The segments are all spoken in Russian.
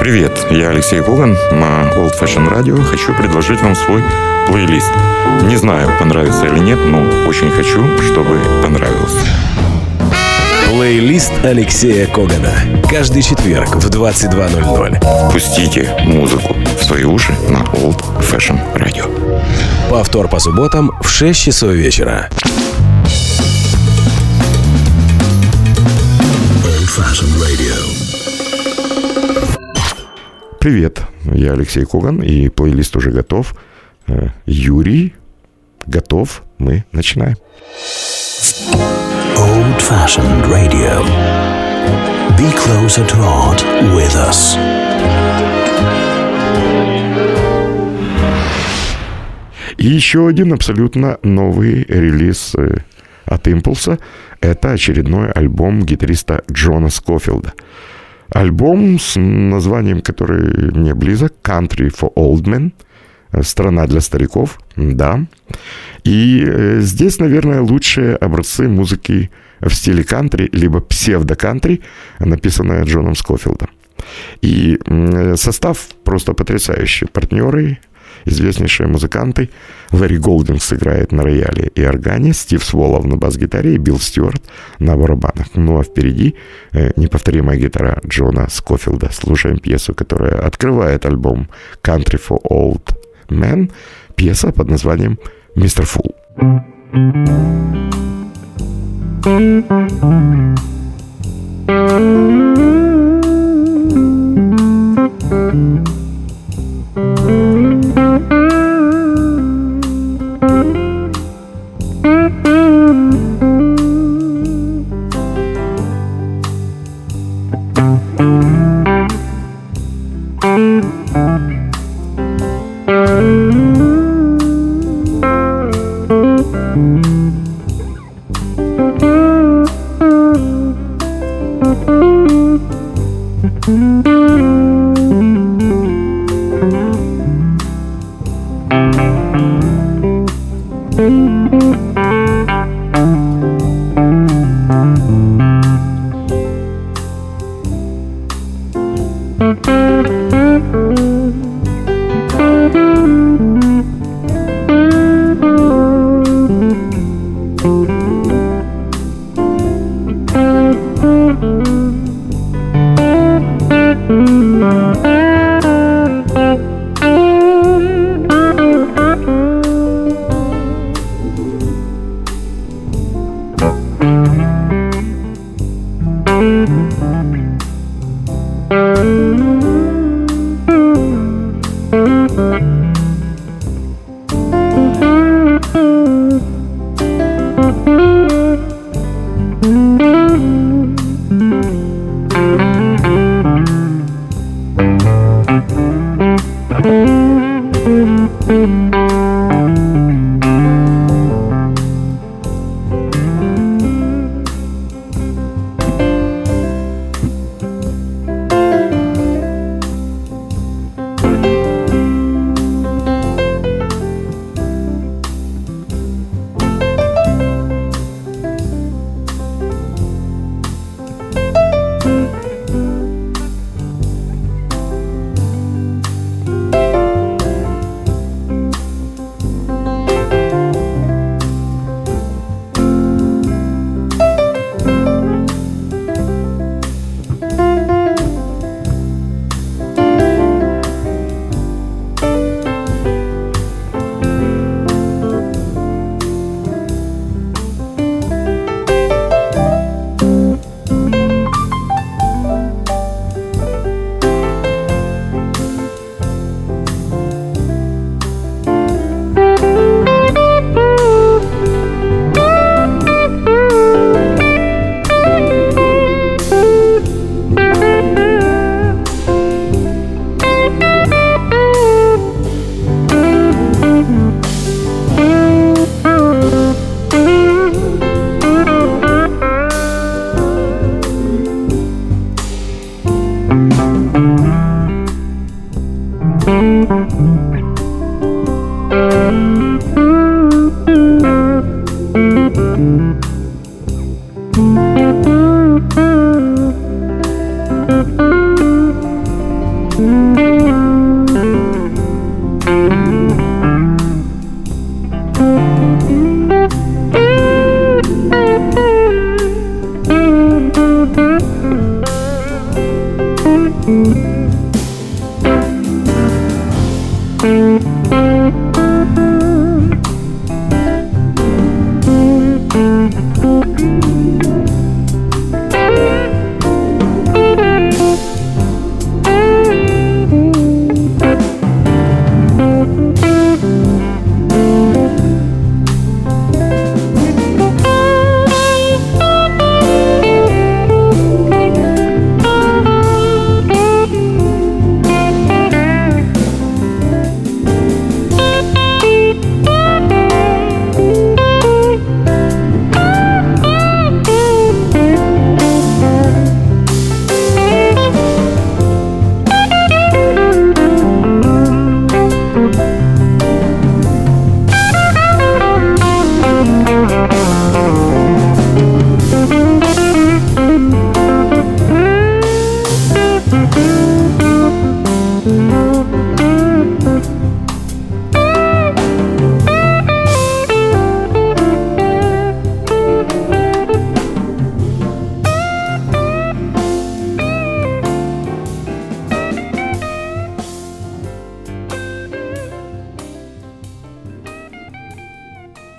Привет, я Алексей Коган на Old Fashion Radio. Хочу предложить вам свой плейлист. Не знаю, понравится или нет, но очень хочу, чтобы понравился. Плейлист Алексея Когана. Каждый четверг в 22.00. Пустите музыку в свои уши на Old Fashion Radio. Повтор по субботам в 6 часов вечера. Old Fashion Radio. Привет, я Алексей Коган, и плейлист уже готов. Э, Юрий готов, мы начинаем. Old Fashioned Radio. Be closer to art with us. И еще один абсолютно новый релиз э, от Импульса. Это очередной альбом гитариста Джона Скофилда. Альбом с названием, который мне близок, Country for Old Men, э, страна для стариков, да. И э, здесь, наверное, лучшие образцы музыки в стиле кантри, либо псевдо-кантри, написанная Джоном Скофилдом. И м, состав просто потрясающий. Партнеры известнейшие музыканты. Лэри Голдинг сыграет на рояле и органе, Стив Сволов на бас-гитаре и Билл Стюарт на барабанах. Ну а впереди э, неповторимая гитара Джона Скофилда. Слушаем пьесу, которая открывает альбом «Country for Old Men». Пьеса под названием «Мистер Фул». Thank.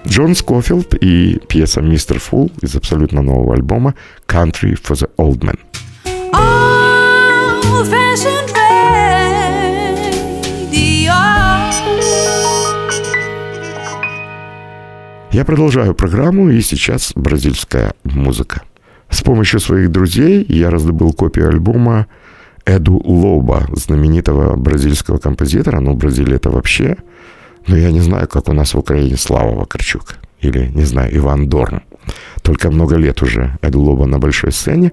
Джон Скофилд и пьеса «Мистер Фул» из абсолютно нового альбома «Country for the Old Man». Я продолжаю программу, и сейчас бразильская музыка. С помощью своих друзей я раздобыл копию альбома Эду Лоба, знаменитого бразильского композитора, ну, Бразилия это вообще но я не знаю, как у нас в Украине Слава Вакарчук или, не знаю, Иван Дорн. Только много лет уже Эду Лоба на большой сцене.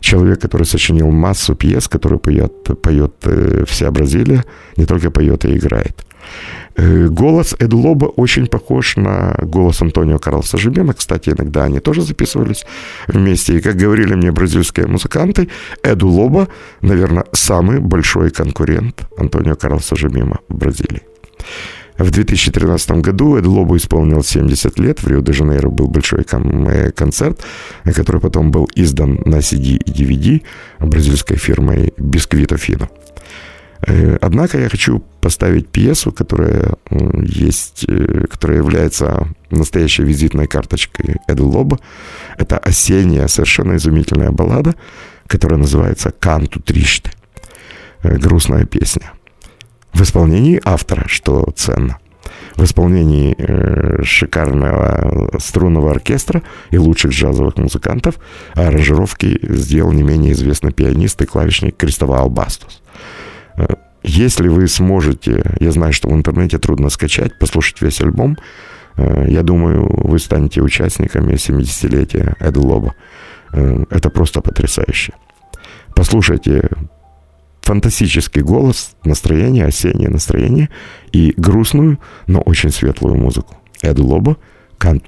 Человек, который сочинил массу пьес, который поет, поет э, вся Бразилия, не только поет и играет. Э, голос Эду Лоба очень похож на голос Антонио Карлоса Жибема. Кстати, иногда они тоже записывались вместе. И, как говорили мне бразильские музыканты, Эду Лоба, наверное, самый большой конкурент Антонио Карлоса Жибема в Бразилии. В 2013 году Эд Лобу исполнил 70 лет. В Рио-де-Жанейро был большой э, концерт, который потом был издан на CD и DVD бразильской фирмой Бисквито Фино. Э, однако я хочу поставить пьесу, которая есть, э, которая является настоящей визитной карточкой Эду Лоба. Это осенняя, совершенно изумительная баллада, которая называется «Канту Тришты». Грустная песня – в исполнении автора, что ценно. В исполнении э, шикарного струнного оркестра и лучших джазовых музыкантов а аранжировки сделал не менее известный пианист и клавишник Кристовал Бастус. Э, если вы сможете, я знаю, что в интернете трудно скачать, послушать весь альбом, э, я думаю, вы станете участниками 70-летия Эду Лоба. Э, это просто потрясающе. Послушайте фантастический голос, настроение, осеннее настроение и грустную, но очень светлую музыку. Эду Лобо, Кант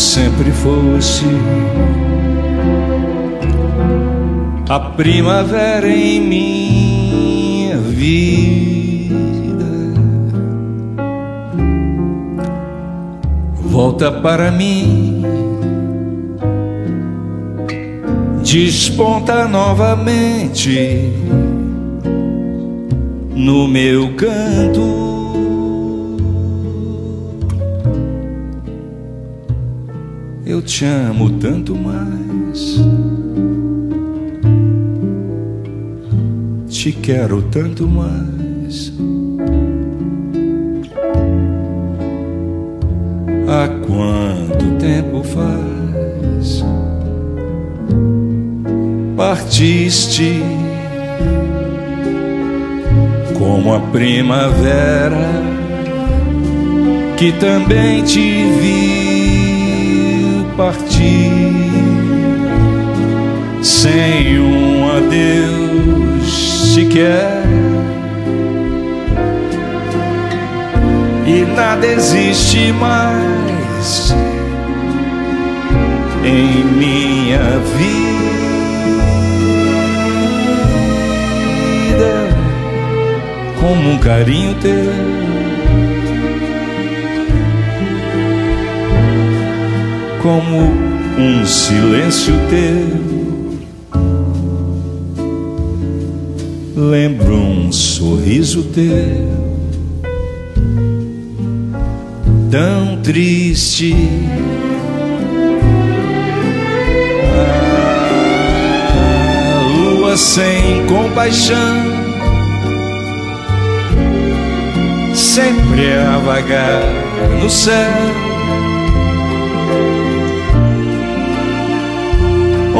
sempre fosse a primavera em minha vida. Volta para mim, desponta novamente no meu canto. Eu te amo tanto mais. Te quero tanto mais. Há quanto tempo faz? Partiste como a primavera que também te vi partir sem um adeus quer. E nada existe mais em minha vida como um carinho teu. Como um silêncio teu. Lembro um sorriso teu, tão triste. A lua sem compaixão, sempre a vagar no céu.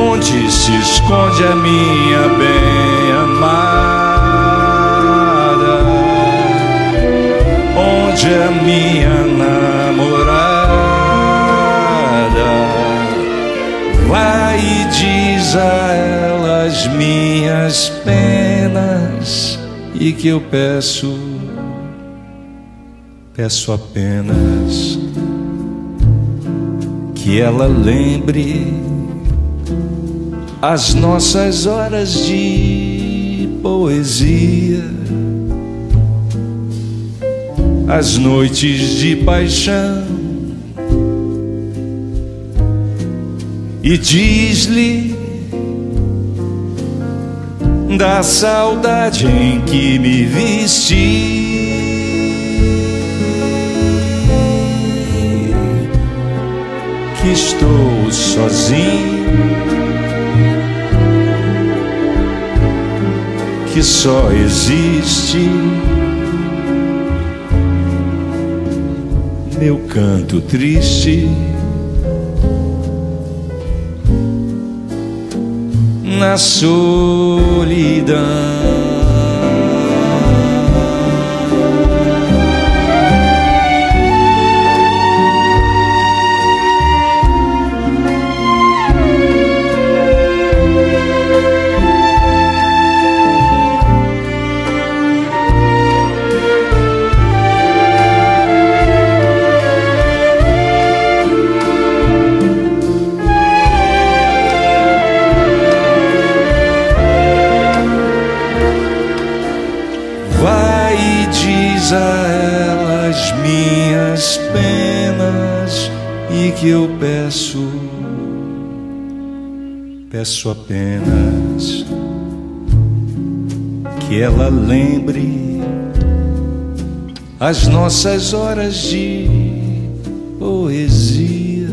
Onde se esconde a minha bem amada? Onde é a minha namorada? Vai e diz a ela as minhas penas e que eu peço, peço apenas que ela lembre as nossas horas de poesia, as noites de paixão, e diz-lhe da saudade em que me vesti. Que estou sozinho que só existe meu canto triste na solidão. Que eu peço, peço apenas que ela lembre as nossas horas de poesia,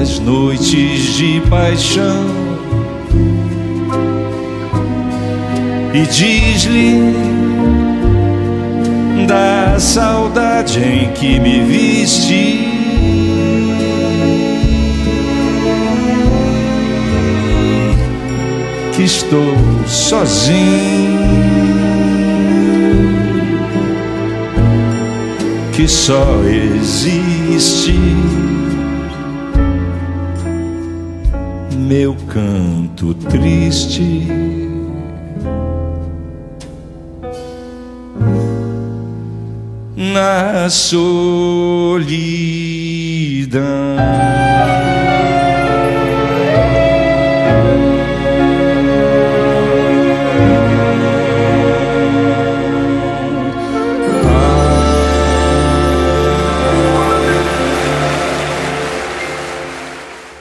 as noites de paixão e diz-lhe da saudade em que me viste. Que estou sozinho, que só existe meu canto triste. Solidão.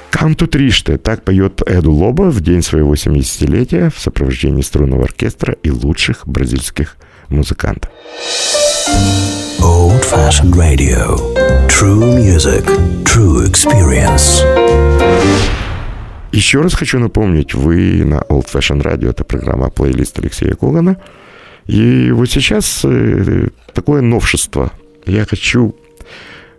«Канту триште» — так поет Эду Лоба в день своего 70-летия в сопровождении струнного оркестра и лучших бразильских музыкантов. Old fashioned radio. True music, true experience. Еще раз хочу напомнить, вы на Old Fashion Radio, это программа плейлист Алексея Когана. И вот сейчас э, такое новшество. Я хочу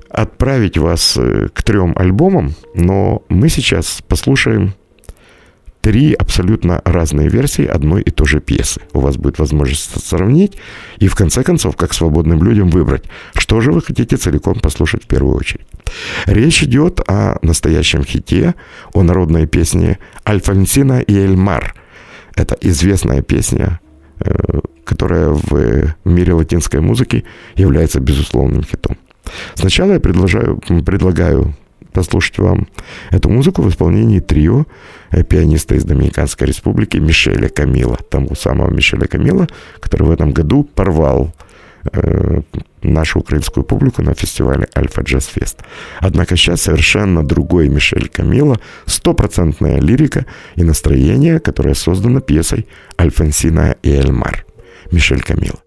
отправить вас э, к трем альбомам, но мы сейчас послушаем три абсолютно разные версии одной и той же пьесы. У вас будет возможность сравнить и в конце концов, как свободным людям, выбрать, что же вы хотите целиком послушать в первую очередь. Речь идет о настоящем хите, о народной песне Альфонсина и Эльмар. Это известная песня, э, которая в мире латинской музыки является безусловным хитом. Сначала я предлагаю, предлагаю послушать вам эту музыку в исполнении трио э, пианиста из Доминиканской республики Мишеля Камила, того самого Мишеля Камила, который в этом году порвал э, нашу украинскую публику на фестивале Альфа Джаз Фест. Однако сейчас совершенно другой Мишель Камила, стопроцентная лирика и настроение, которое создано пьесой Альфонсина и Эльмар. Мишель Камила.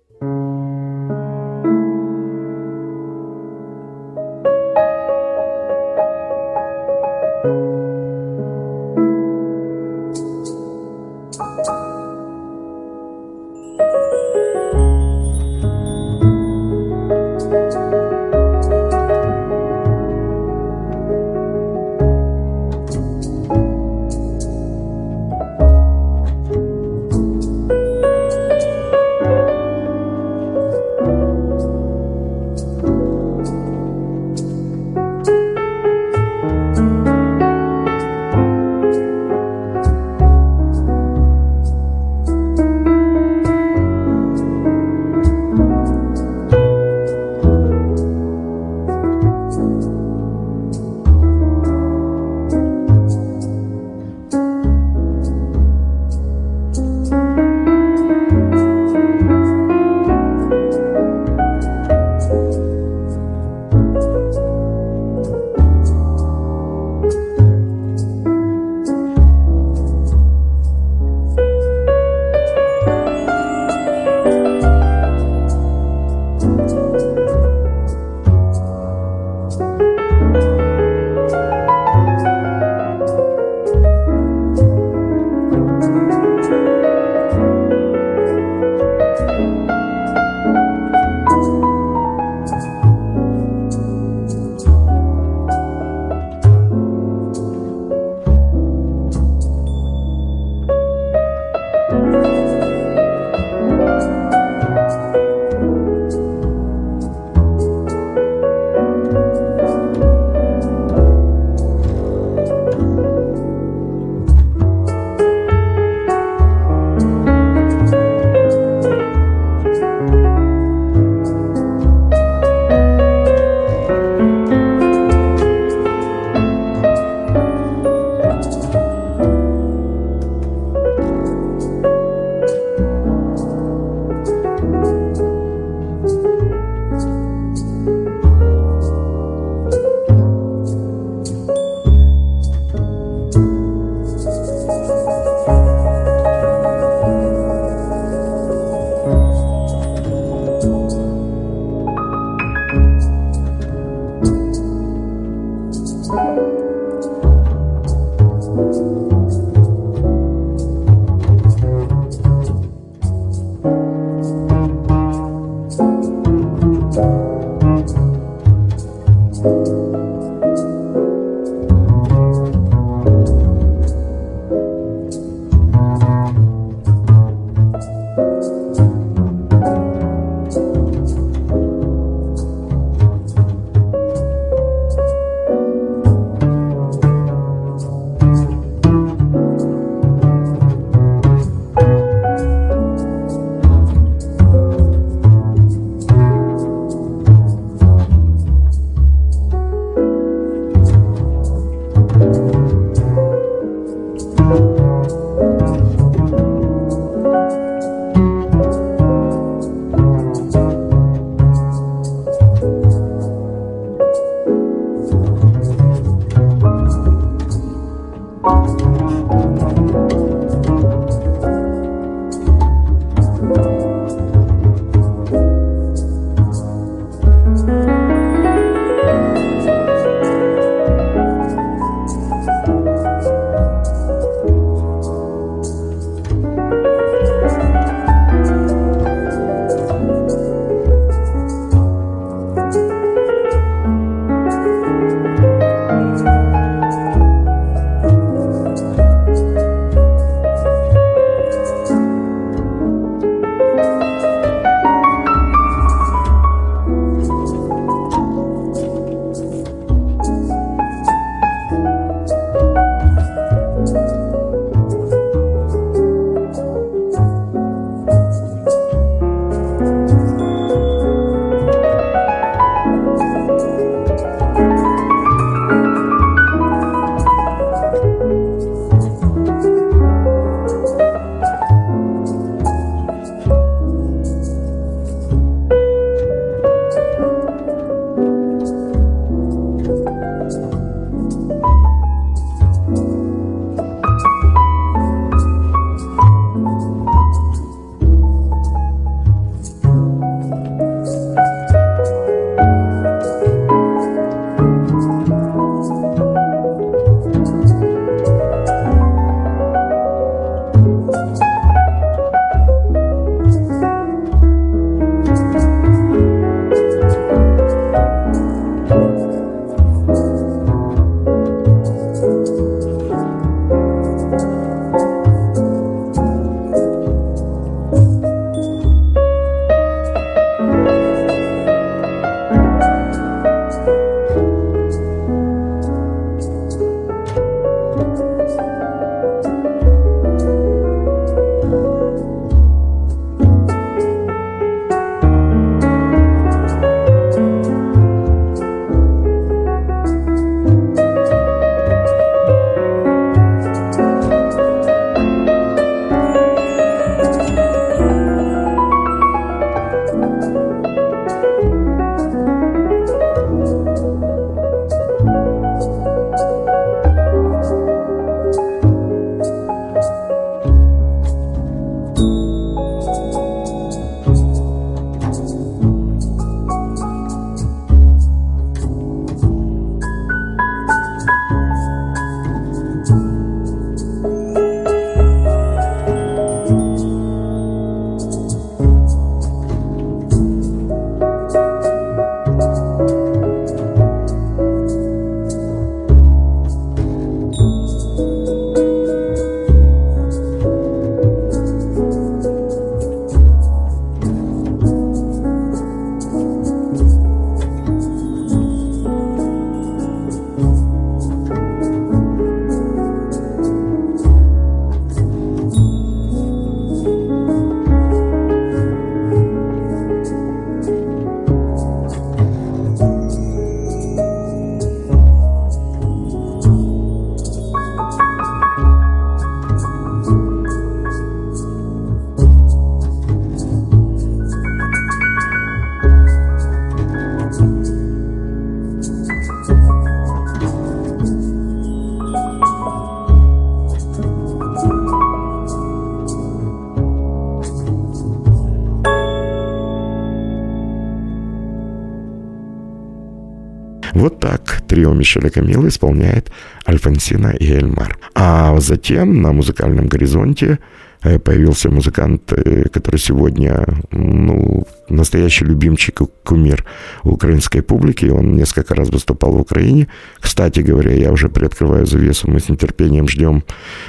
Трио Мишеля Камила исполняет Альфонсина и Эльмар. А затем на музыкальном горизонте э, появился музыкант, э, который сегодня ну, настоящий любимчик, кумир украинской публики. Он несколько раз выступал в Украине. Кстати говоря, я уже приоткрываю завесу. Мы с нетерпением ждем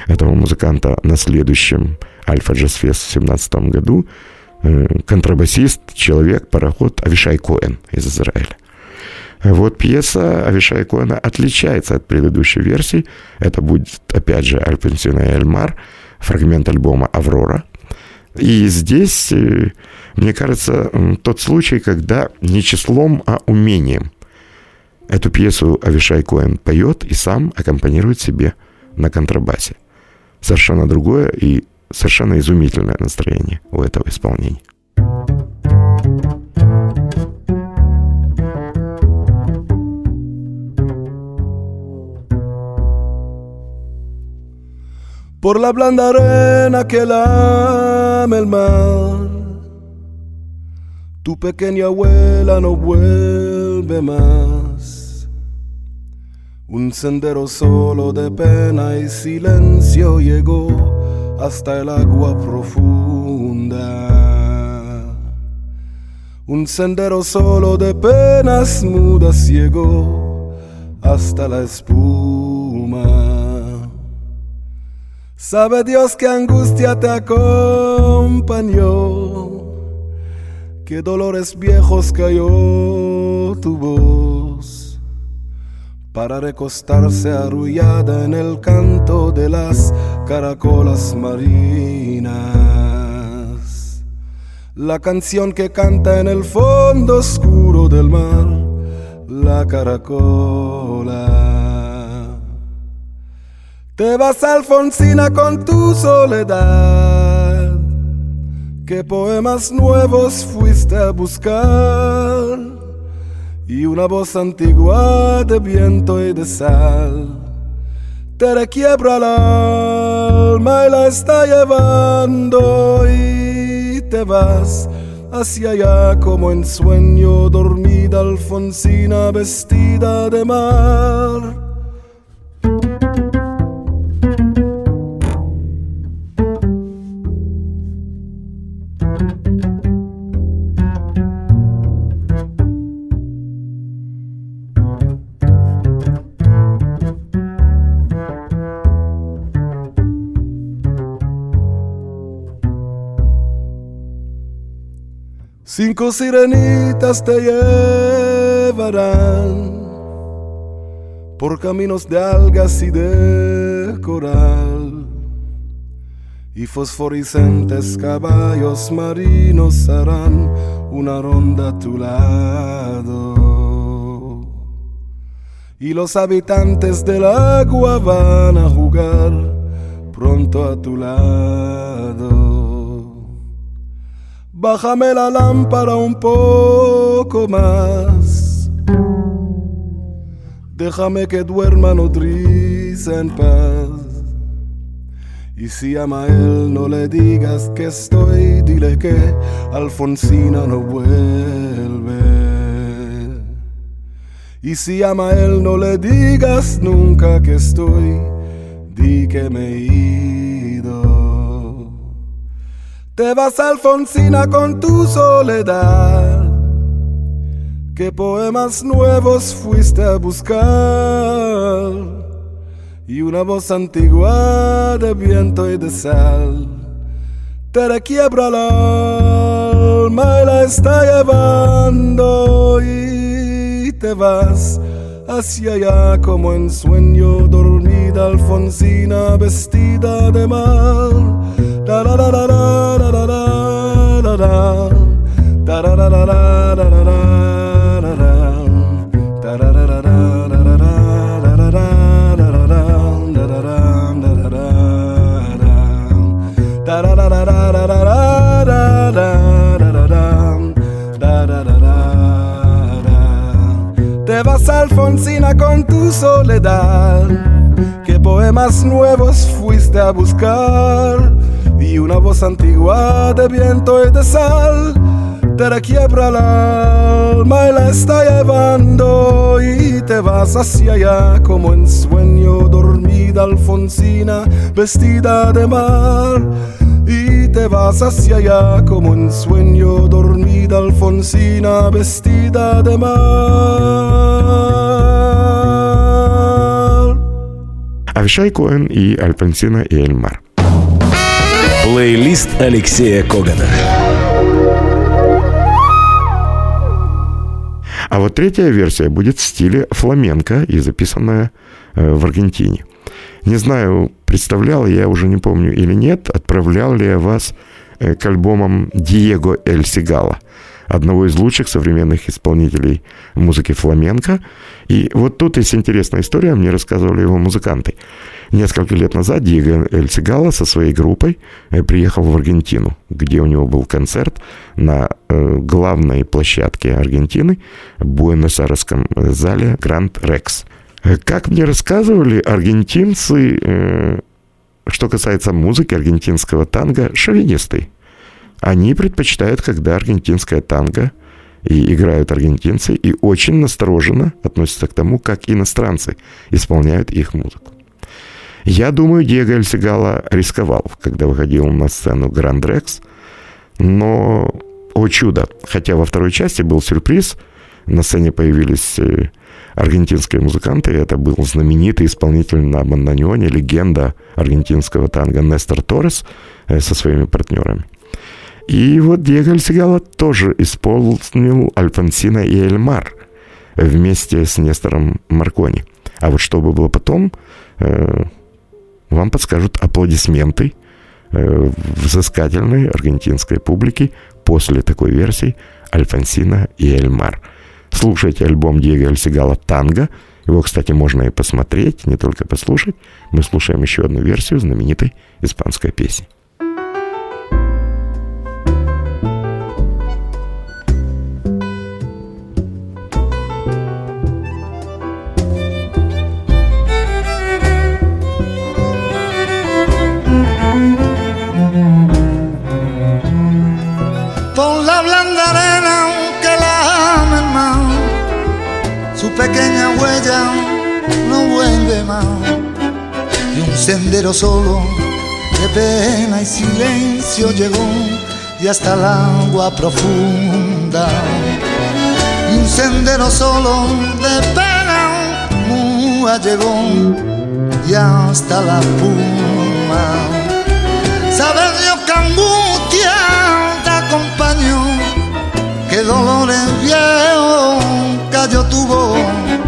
этого музыканта на следующем Альфа Джаз Фест в 2017 году. Э, контрабасист, человек, пароход Авишай Коэн из Израиля. Вот пьеса Авишая Коэна отличается от предыдущей версии. Это будет, опять же, Альпенсина и Эльмар, фрагмент альбома «Аврора». И здесь, э, мне кажется, тот случай, когда не числом, а умением. Эту пьесу Авишай Коэн поет и сам аккомпанирует себе на контрабасе. Совершенно другое и совершенно изумительное настроение у этого исполнения. Por la blanda arena que lame el mar. Tu pequeña abuela no vuelve más. Un sendero solo de pena y silencio llegó hasta el agua profunda. Un sendero solo de penas mudas llegó hasta la espuma. Sabe Dios que angustia te acompañó, que dolores viejos cayó tu voz para recostarse arrullada en el canto de las caracolas marinas. La canción que canta en el fondo oscuro del mar, la caracola. Te vas Alfonsina con tu soledad. ¿Qué poemas nuevos fuiste a buscar? Y una voz antigua de viento y de sal te requiebra el alma y la está llevando y te vas hacia allá como en sueño dormida Alfonsina vestida de mar Cinco sirenitas te llevarán por caminos de algas y de coral. Y fosforescentes caballos marinos harán una ronda a tu lado. Y los habitantes del agua van a jugar pronto a tu lado. Bájame la lámpara un poco más. Déjame que duerma nodriza en paz. Y si ama él, no le digas que estoy, dile que Alfonsina no vuelve. Y si ama él, no le digas nunca que estoy, di que me ido. Te vas Alfonsina con tu soledad. ¿Qué poemas nuevos fuiste a buscar? Y una voz antigua de viento y de sal te requiebra el alma y la está llevando y te vas hacia allá como en sueño dormida Alfonsina vestida de mal te vas Alfonsina con tu soledad. ¿Qué poemas nuevos fuiste a buscar? y una voz antigua de viento y de sal te requiebra el alma y la está llevando y te vas hacia allá como en sueño dormida Alfonsina vestida de mar y te vas hacia allá como en sueño dormida Alfonsina vestida de mar. Avishai Cohen y Alfonsina y el mar. Плейлист Алексея Когана. А вот третья версия будет в стиле фламенко и записанная э, в Аргентине. Не знаю, представлял я уже не помню или нет, отправлял ли я вас э, к альбомам Диего Эль Сигала, одного из лучших современных исполнителей музыки фламенко. И вот тут есть интересная история, мне рассказывали его музыканты. Несколько лет назад Диего Эль Сигала со своей группой э, приехал в Аргентину, где у него был концерт на э, главной площадке Аргентины, Буэнос-Айресском э, зале Гранд Рекс. Как мне рассказывали, аргентинцы, что касается музыки аргентинского танго, шовинисты. Они предпочитают, когда аргентинская танго и играют аргентинцы, и очень настороженно относятся к тому, как иностранцы исполняют их музыку. Я думаю, Диего Эльсигала рисковал, когда выходил на сцену Гранд Рекс, но, о чудо, хотя во второй части был сюрприз, на сцене появились э, аргентинские музыканты, это был знаменитый исполнитель на банданьоне, легенда аргентинского танго Нестор Торрес э, со своими партнерами. И вот Диего Эльсигала тоже исполнил Альфонсина и Эльмар вместе с Нестором Маркони. А вот что бы было потом, э, вам подскажут аплодисменты э, взыскательной аргентинской публики после такой версии Альфонсина и Эльмар. Слушайте альбом Диего Альсигала «Танго». Его, кстати, можно и посмотреть, не только послушать. Мы слушаем еще одну версию знаменитой испанской песни. Y un sendero solo de pena y silencio llegó y hasta el agua profunda. Y un sendero solo de pena muda llegó y hasta la puma. Saber Dios que angustia te acompañó, que dolores viejos cayó tu voz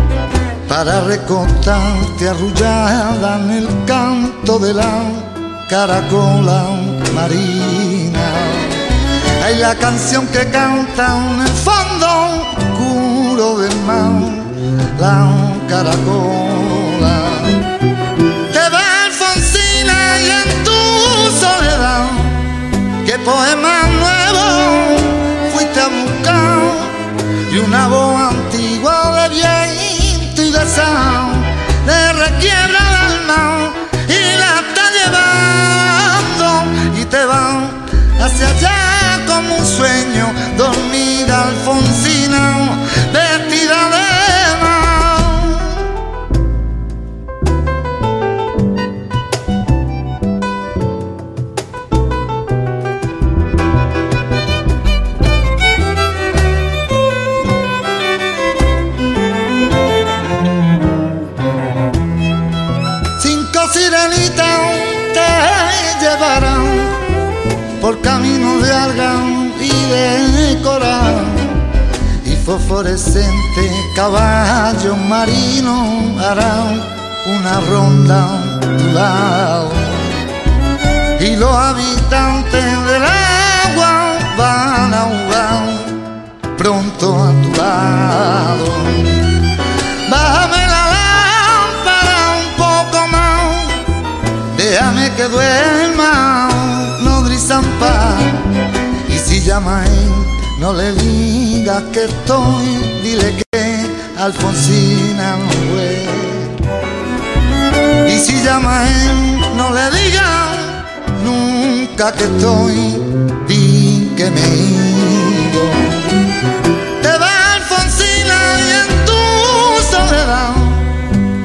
para recostarte arrullada en el canto de la caracola marina. Hay la canción que canta en el fondo oscuro del mar, la caracola. Te va Alfonsina y en tu soledad, qué poema nuevo fuiste a buscar y una voz antigua de viento sal le requiebra el alma y la está llevando. Y te va hacia allá como un sueño dormida Alfonsina de y de coral y fosforescente caballo marino harán una ronda a tu lado y los habitantes del agua van a jugar pronto a tu lado. Bájame la lámpara un poco más, déjame que duerma, no zampa. Y Llamaen, no le digas que estoy, dile que Alfonsina no fue. Y si Llamaen, no le digas nunca que estoy, di que me. Te va Alfonsina y en tu soledad,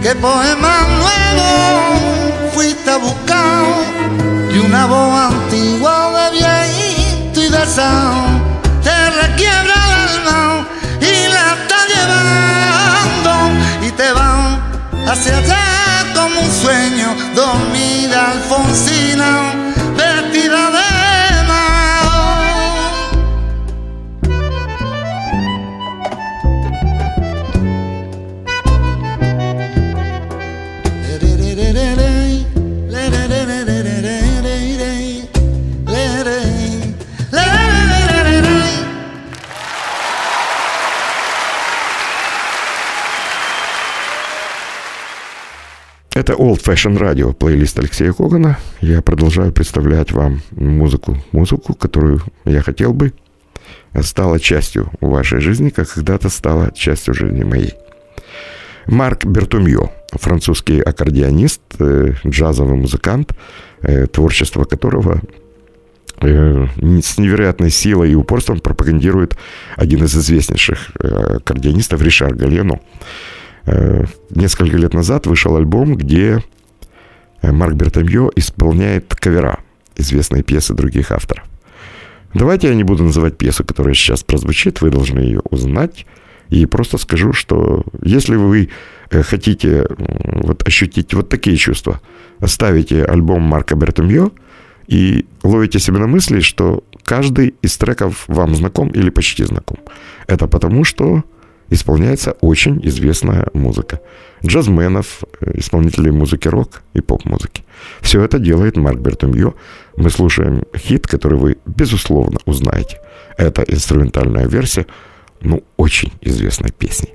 que poema nuevo fuiste a buscar y una voz antigua de bien te requiebra el alma y la está llevando. Y te va hacia allá como un sueño dormida Alfonsina vestida de Это Old Fashion Radio, плейлист Алексея Когана. Я продолжаю представлять вам музыку, музыку, которую я хотел бы стала частью вашей жизни, как когда-то стала частью жизни моей. Марк Бертумьо, французский аккордеонист, э, джазовый музыкант, э, творчество которого э, с невероятной силой и упорством пропагандирует один из известнейших аккордеонистов Ришар Гальяно. Несколько лет назад вышел альбом, где Марк Бертамье исполняет кавера известные пьесы других авторов. Давайте я не буду называть пьесу, которая сейчас прозвучит, вы должны ее узнать. И просто скажу, что если вы хотите вот, ощутить вот такие чувства, ставите альбом Марка Бертамье и ловите себя на мысли, что каждый из треков вам знаком или почти знаком. Это потому, что исполняется очень известная музыка. Джазменов, исполнителей музыки рок и поп-музыки. Все это делает Марк Бертумье. Мы слушаем хит, который вы, безусловно, узнаете. Это инструментальная версия, ну, очень известной песни.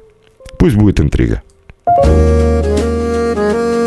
Пусть будет интрига. Марк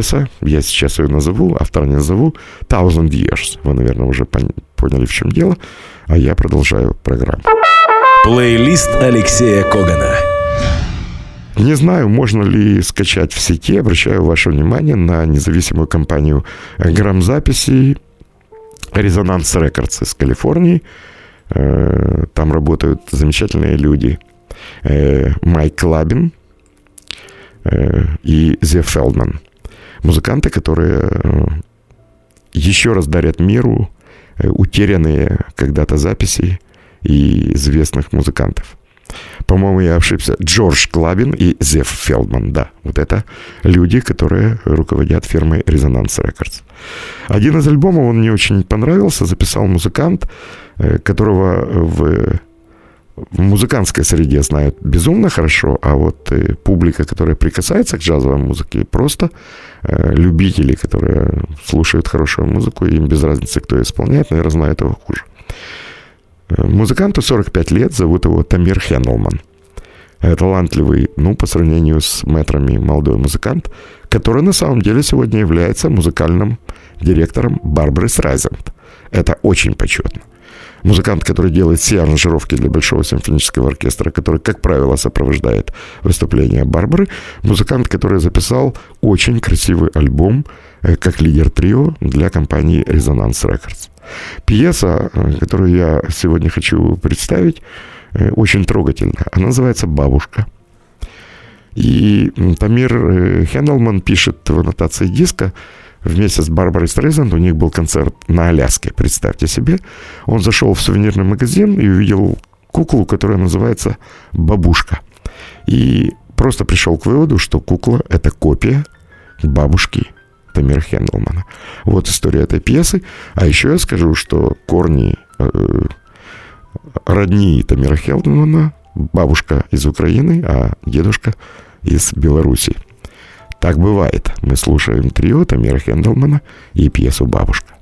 пьеса, я сейчас ее назову, автора не назову, Thousand Years. Вы, наверное, уже поняли, в чем дело, а я продолжаю программу. Плейлист Алексея Когана. Не знаю, можно ли скачать в сети. Обращаю ваше внимание на независимую компанию грамзаписи Резонанс Рекордс из Калифорнии. Э, там работают замечательные люди. Э, Майк Лабин э, и Зе Фелдман. Музыканты, которые еще раз дарят миру утерянные когда-то записи и известных музыкантов. По-моему, я ошибся. Джордж Клабин и Зеф Фелдман, да. Вот это люди, которые руководят фирмой Резонанс Records. Один из альбомов он мне очень понравился. Записал музыкант, э, которого в в музыкантской среде знают безумно хорошо, а вот э, публика, которая прикасается к джазовой музыке, просто э, любители, которые слушают хорошую музыку, им без разницы, кто исполняет, наверное, знают его хуже. Музыканту 45 лет, зовут его Тамир Хендлман. Талантливый, ну, по сравнению с метрами, молодой музыкант, который на самом деле сегодня является музыкальным директором Барбары Срайзенд. Это очень почетно. Музыкант, который делает все аранжировки для Большого симфонического оркестра, который, как правило, сопровождает выступление Барбары. Музыкант, который записал очень красивый альбом э, как лидер трио для компании Resonance Records. Пьеса, э, которую я сегодня хочу представить, э, очень трогательная. Она называется «Бабушка». И Тамир Хендлман пишет в аннотации диска, вместе с Барбарой Стрейзанд, у них был концерт на Аляске, представьте себе. Он зашел в сувенирный магазин и увидел куклу, которая называется «Бабушка». И просто пришел к выводу, что кукла – это копия бабушки Тамира Хендлмана. Вот история этой пьесы. А еще я скажу, что корни э, родни Тамира Хендлмана, бабушка из Украины, а дедушка из Белоруссии. Так бывает. Мы слушаем трио Тамира Хендлмана и пьесу «Бабушка».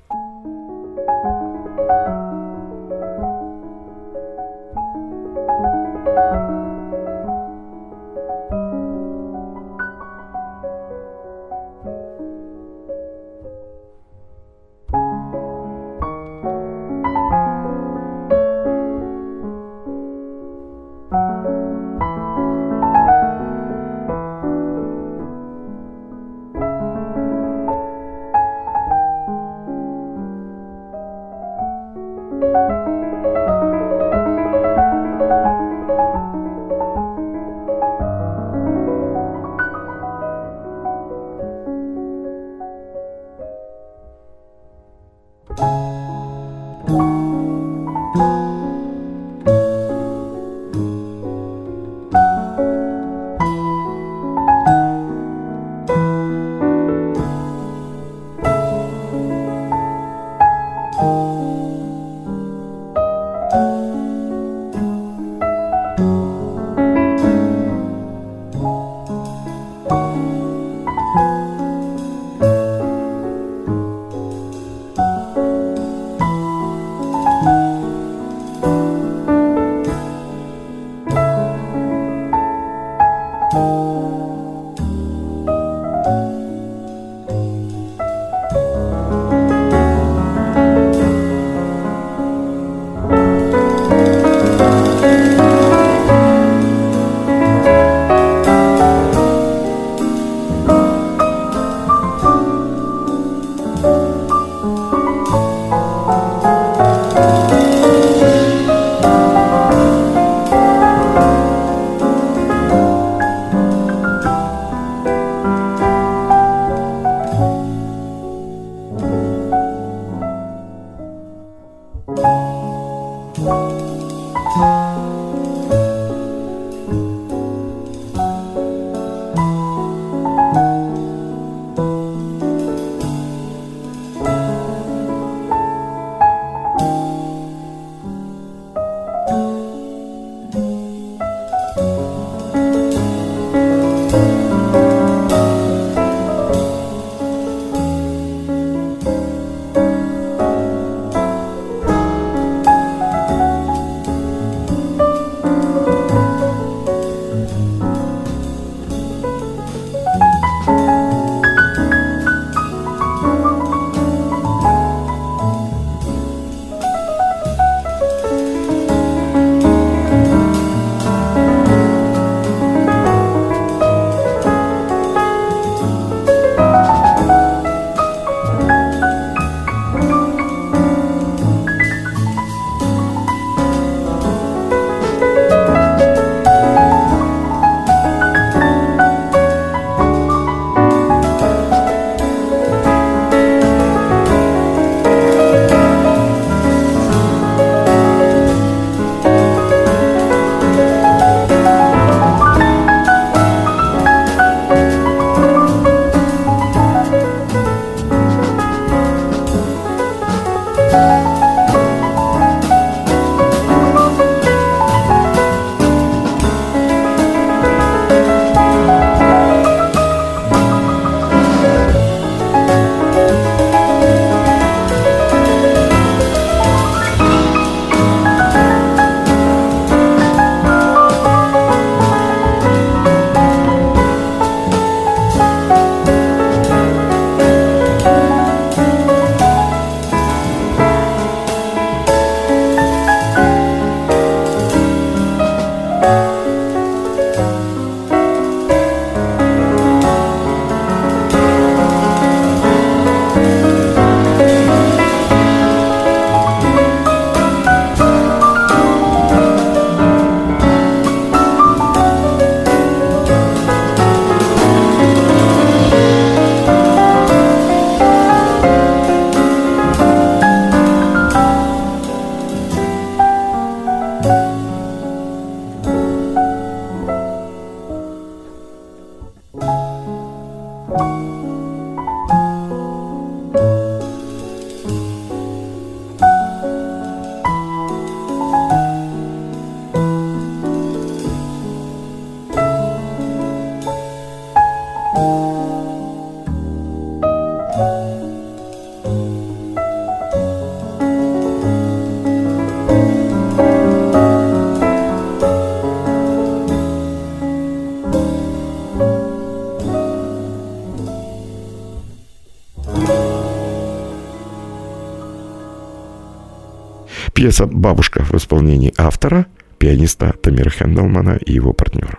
Пьеса «Бабушка» в исполнении автора, пианиста Тамира Хенделмана и его партнеров.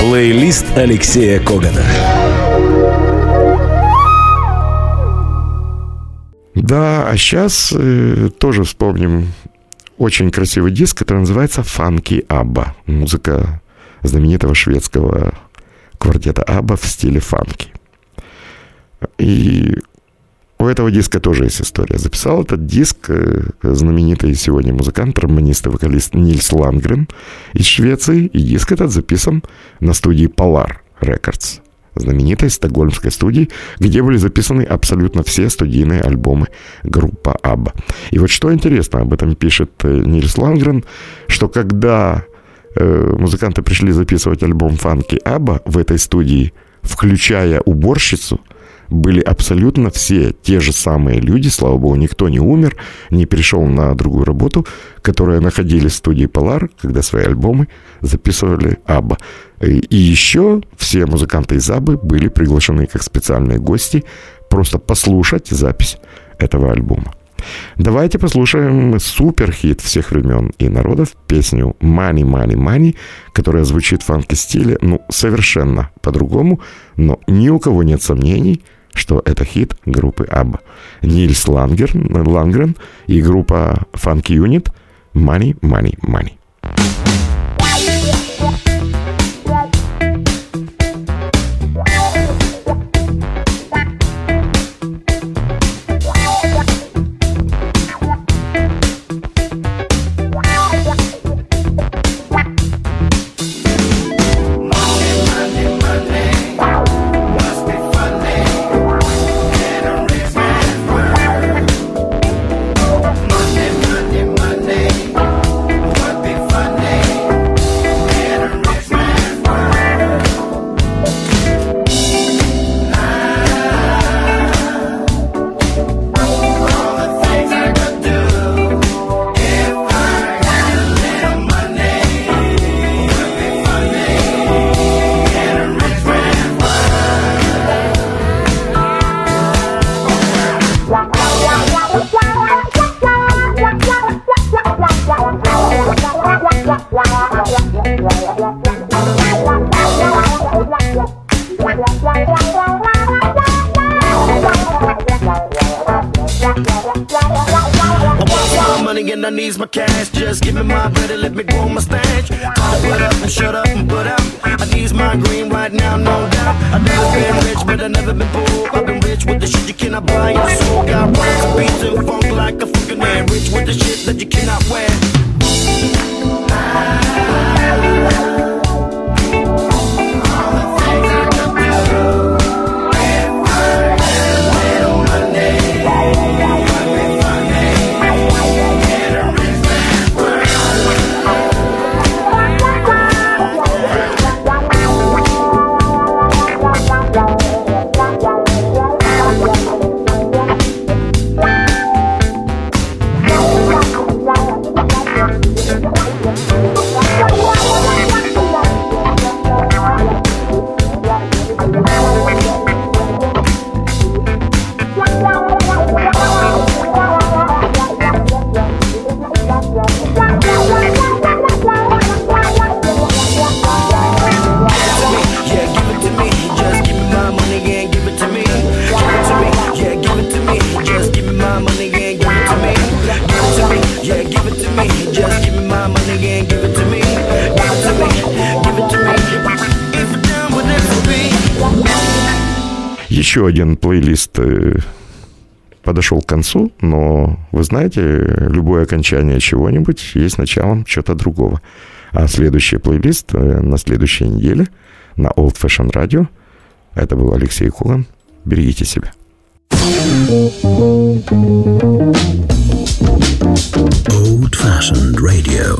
Плейлист Алексея Когана. Да, а сейчас э, тоже вспомним очень красивый диск, который называется «Фанки Абба». Музыка знаменитого шведского квартета Абба в стиле фанки. И у этого диска тоже есть история. Записал этот диск э, знаменитый сегодня музыкант, романист и вокалист Нильс Лангрен из Швеции. И диск этот записан на студии Polar Records, знаменитой стокгольмской студии, где были записаны абсолютно все студийные альбомы группы ABBA. И вот что интересно, об этом пишет э, Нильс Лангрен, что когда э, музыканты пришли записывать альбом фанки ABBA в этой студии, включая уборщицу – были абсолютно все те же самые люди, слава богу, никто не умер, не перешел на другую работу, которые находились в студии Polar, когда свои альбомы записывали Абба. И еще все музыканты из Аббы были приглашены как специальные гости просто послушать запись этого альбома. Давайте послушаем суперхит всех времен и народов, песню «Money, Money, Money», которая звучит в фанки-стиле, ну, совершенно по-другому, но ни у кого нет сомнений – что это хит группы ABBA. Нильс Лангер, Лангрен и группа Funk Unit «Money, Money, Money». Еще один плейлист э, подошел к концу, но вы знаете, любое окончание чего-нибудь есть началом чего-то другого. А следующий плейлист э, на следующей неделе на Old Fashion Radio. Это был Алексей Кулан. Берегите себя. Old Fashioned Radio.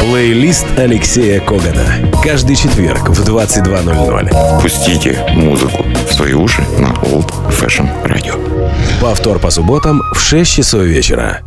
Плейлист Алексея Когана. Каждый четверг в 22.00. Пустите музыку в свои уши на Old Fashion Radio. Повтор по субботам в 6 часов вечера.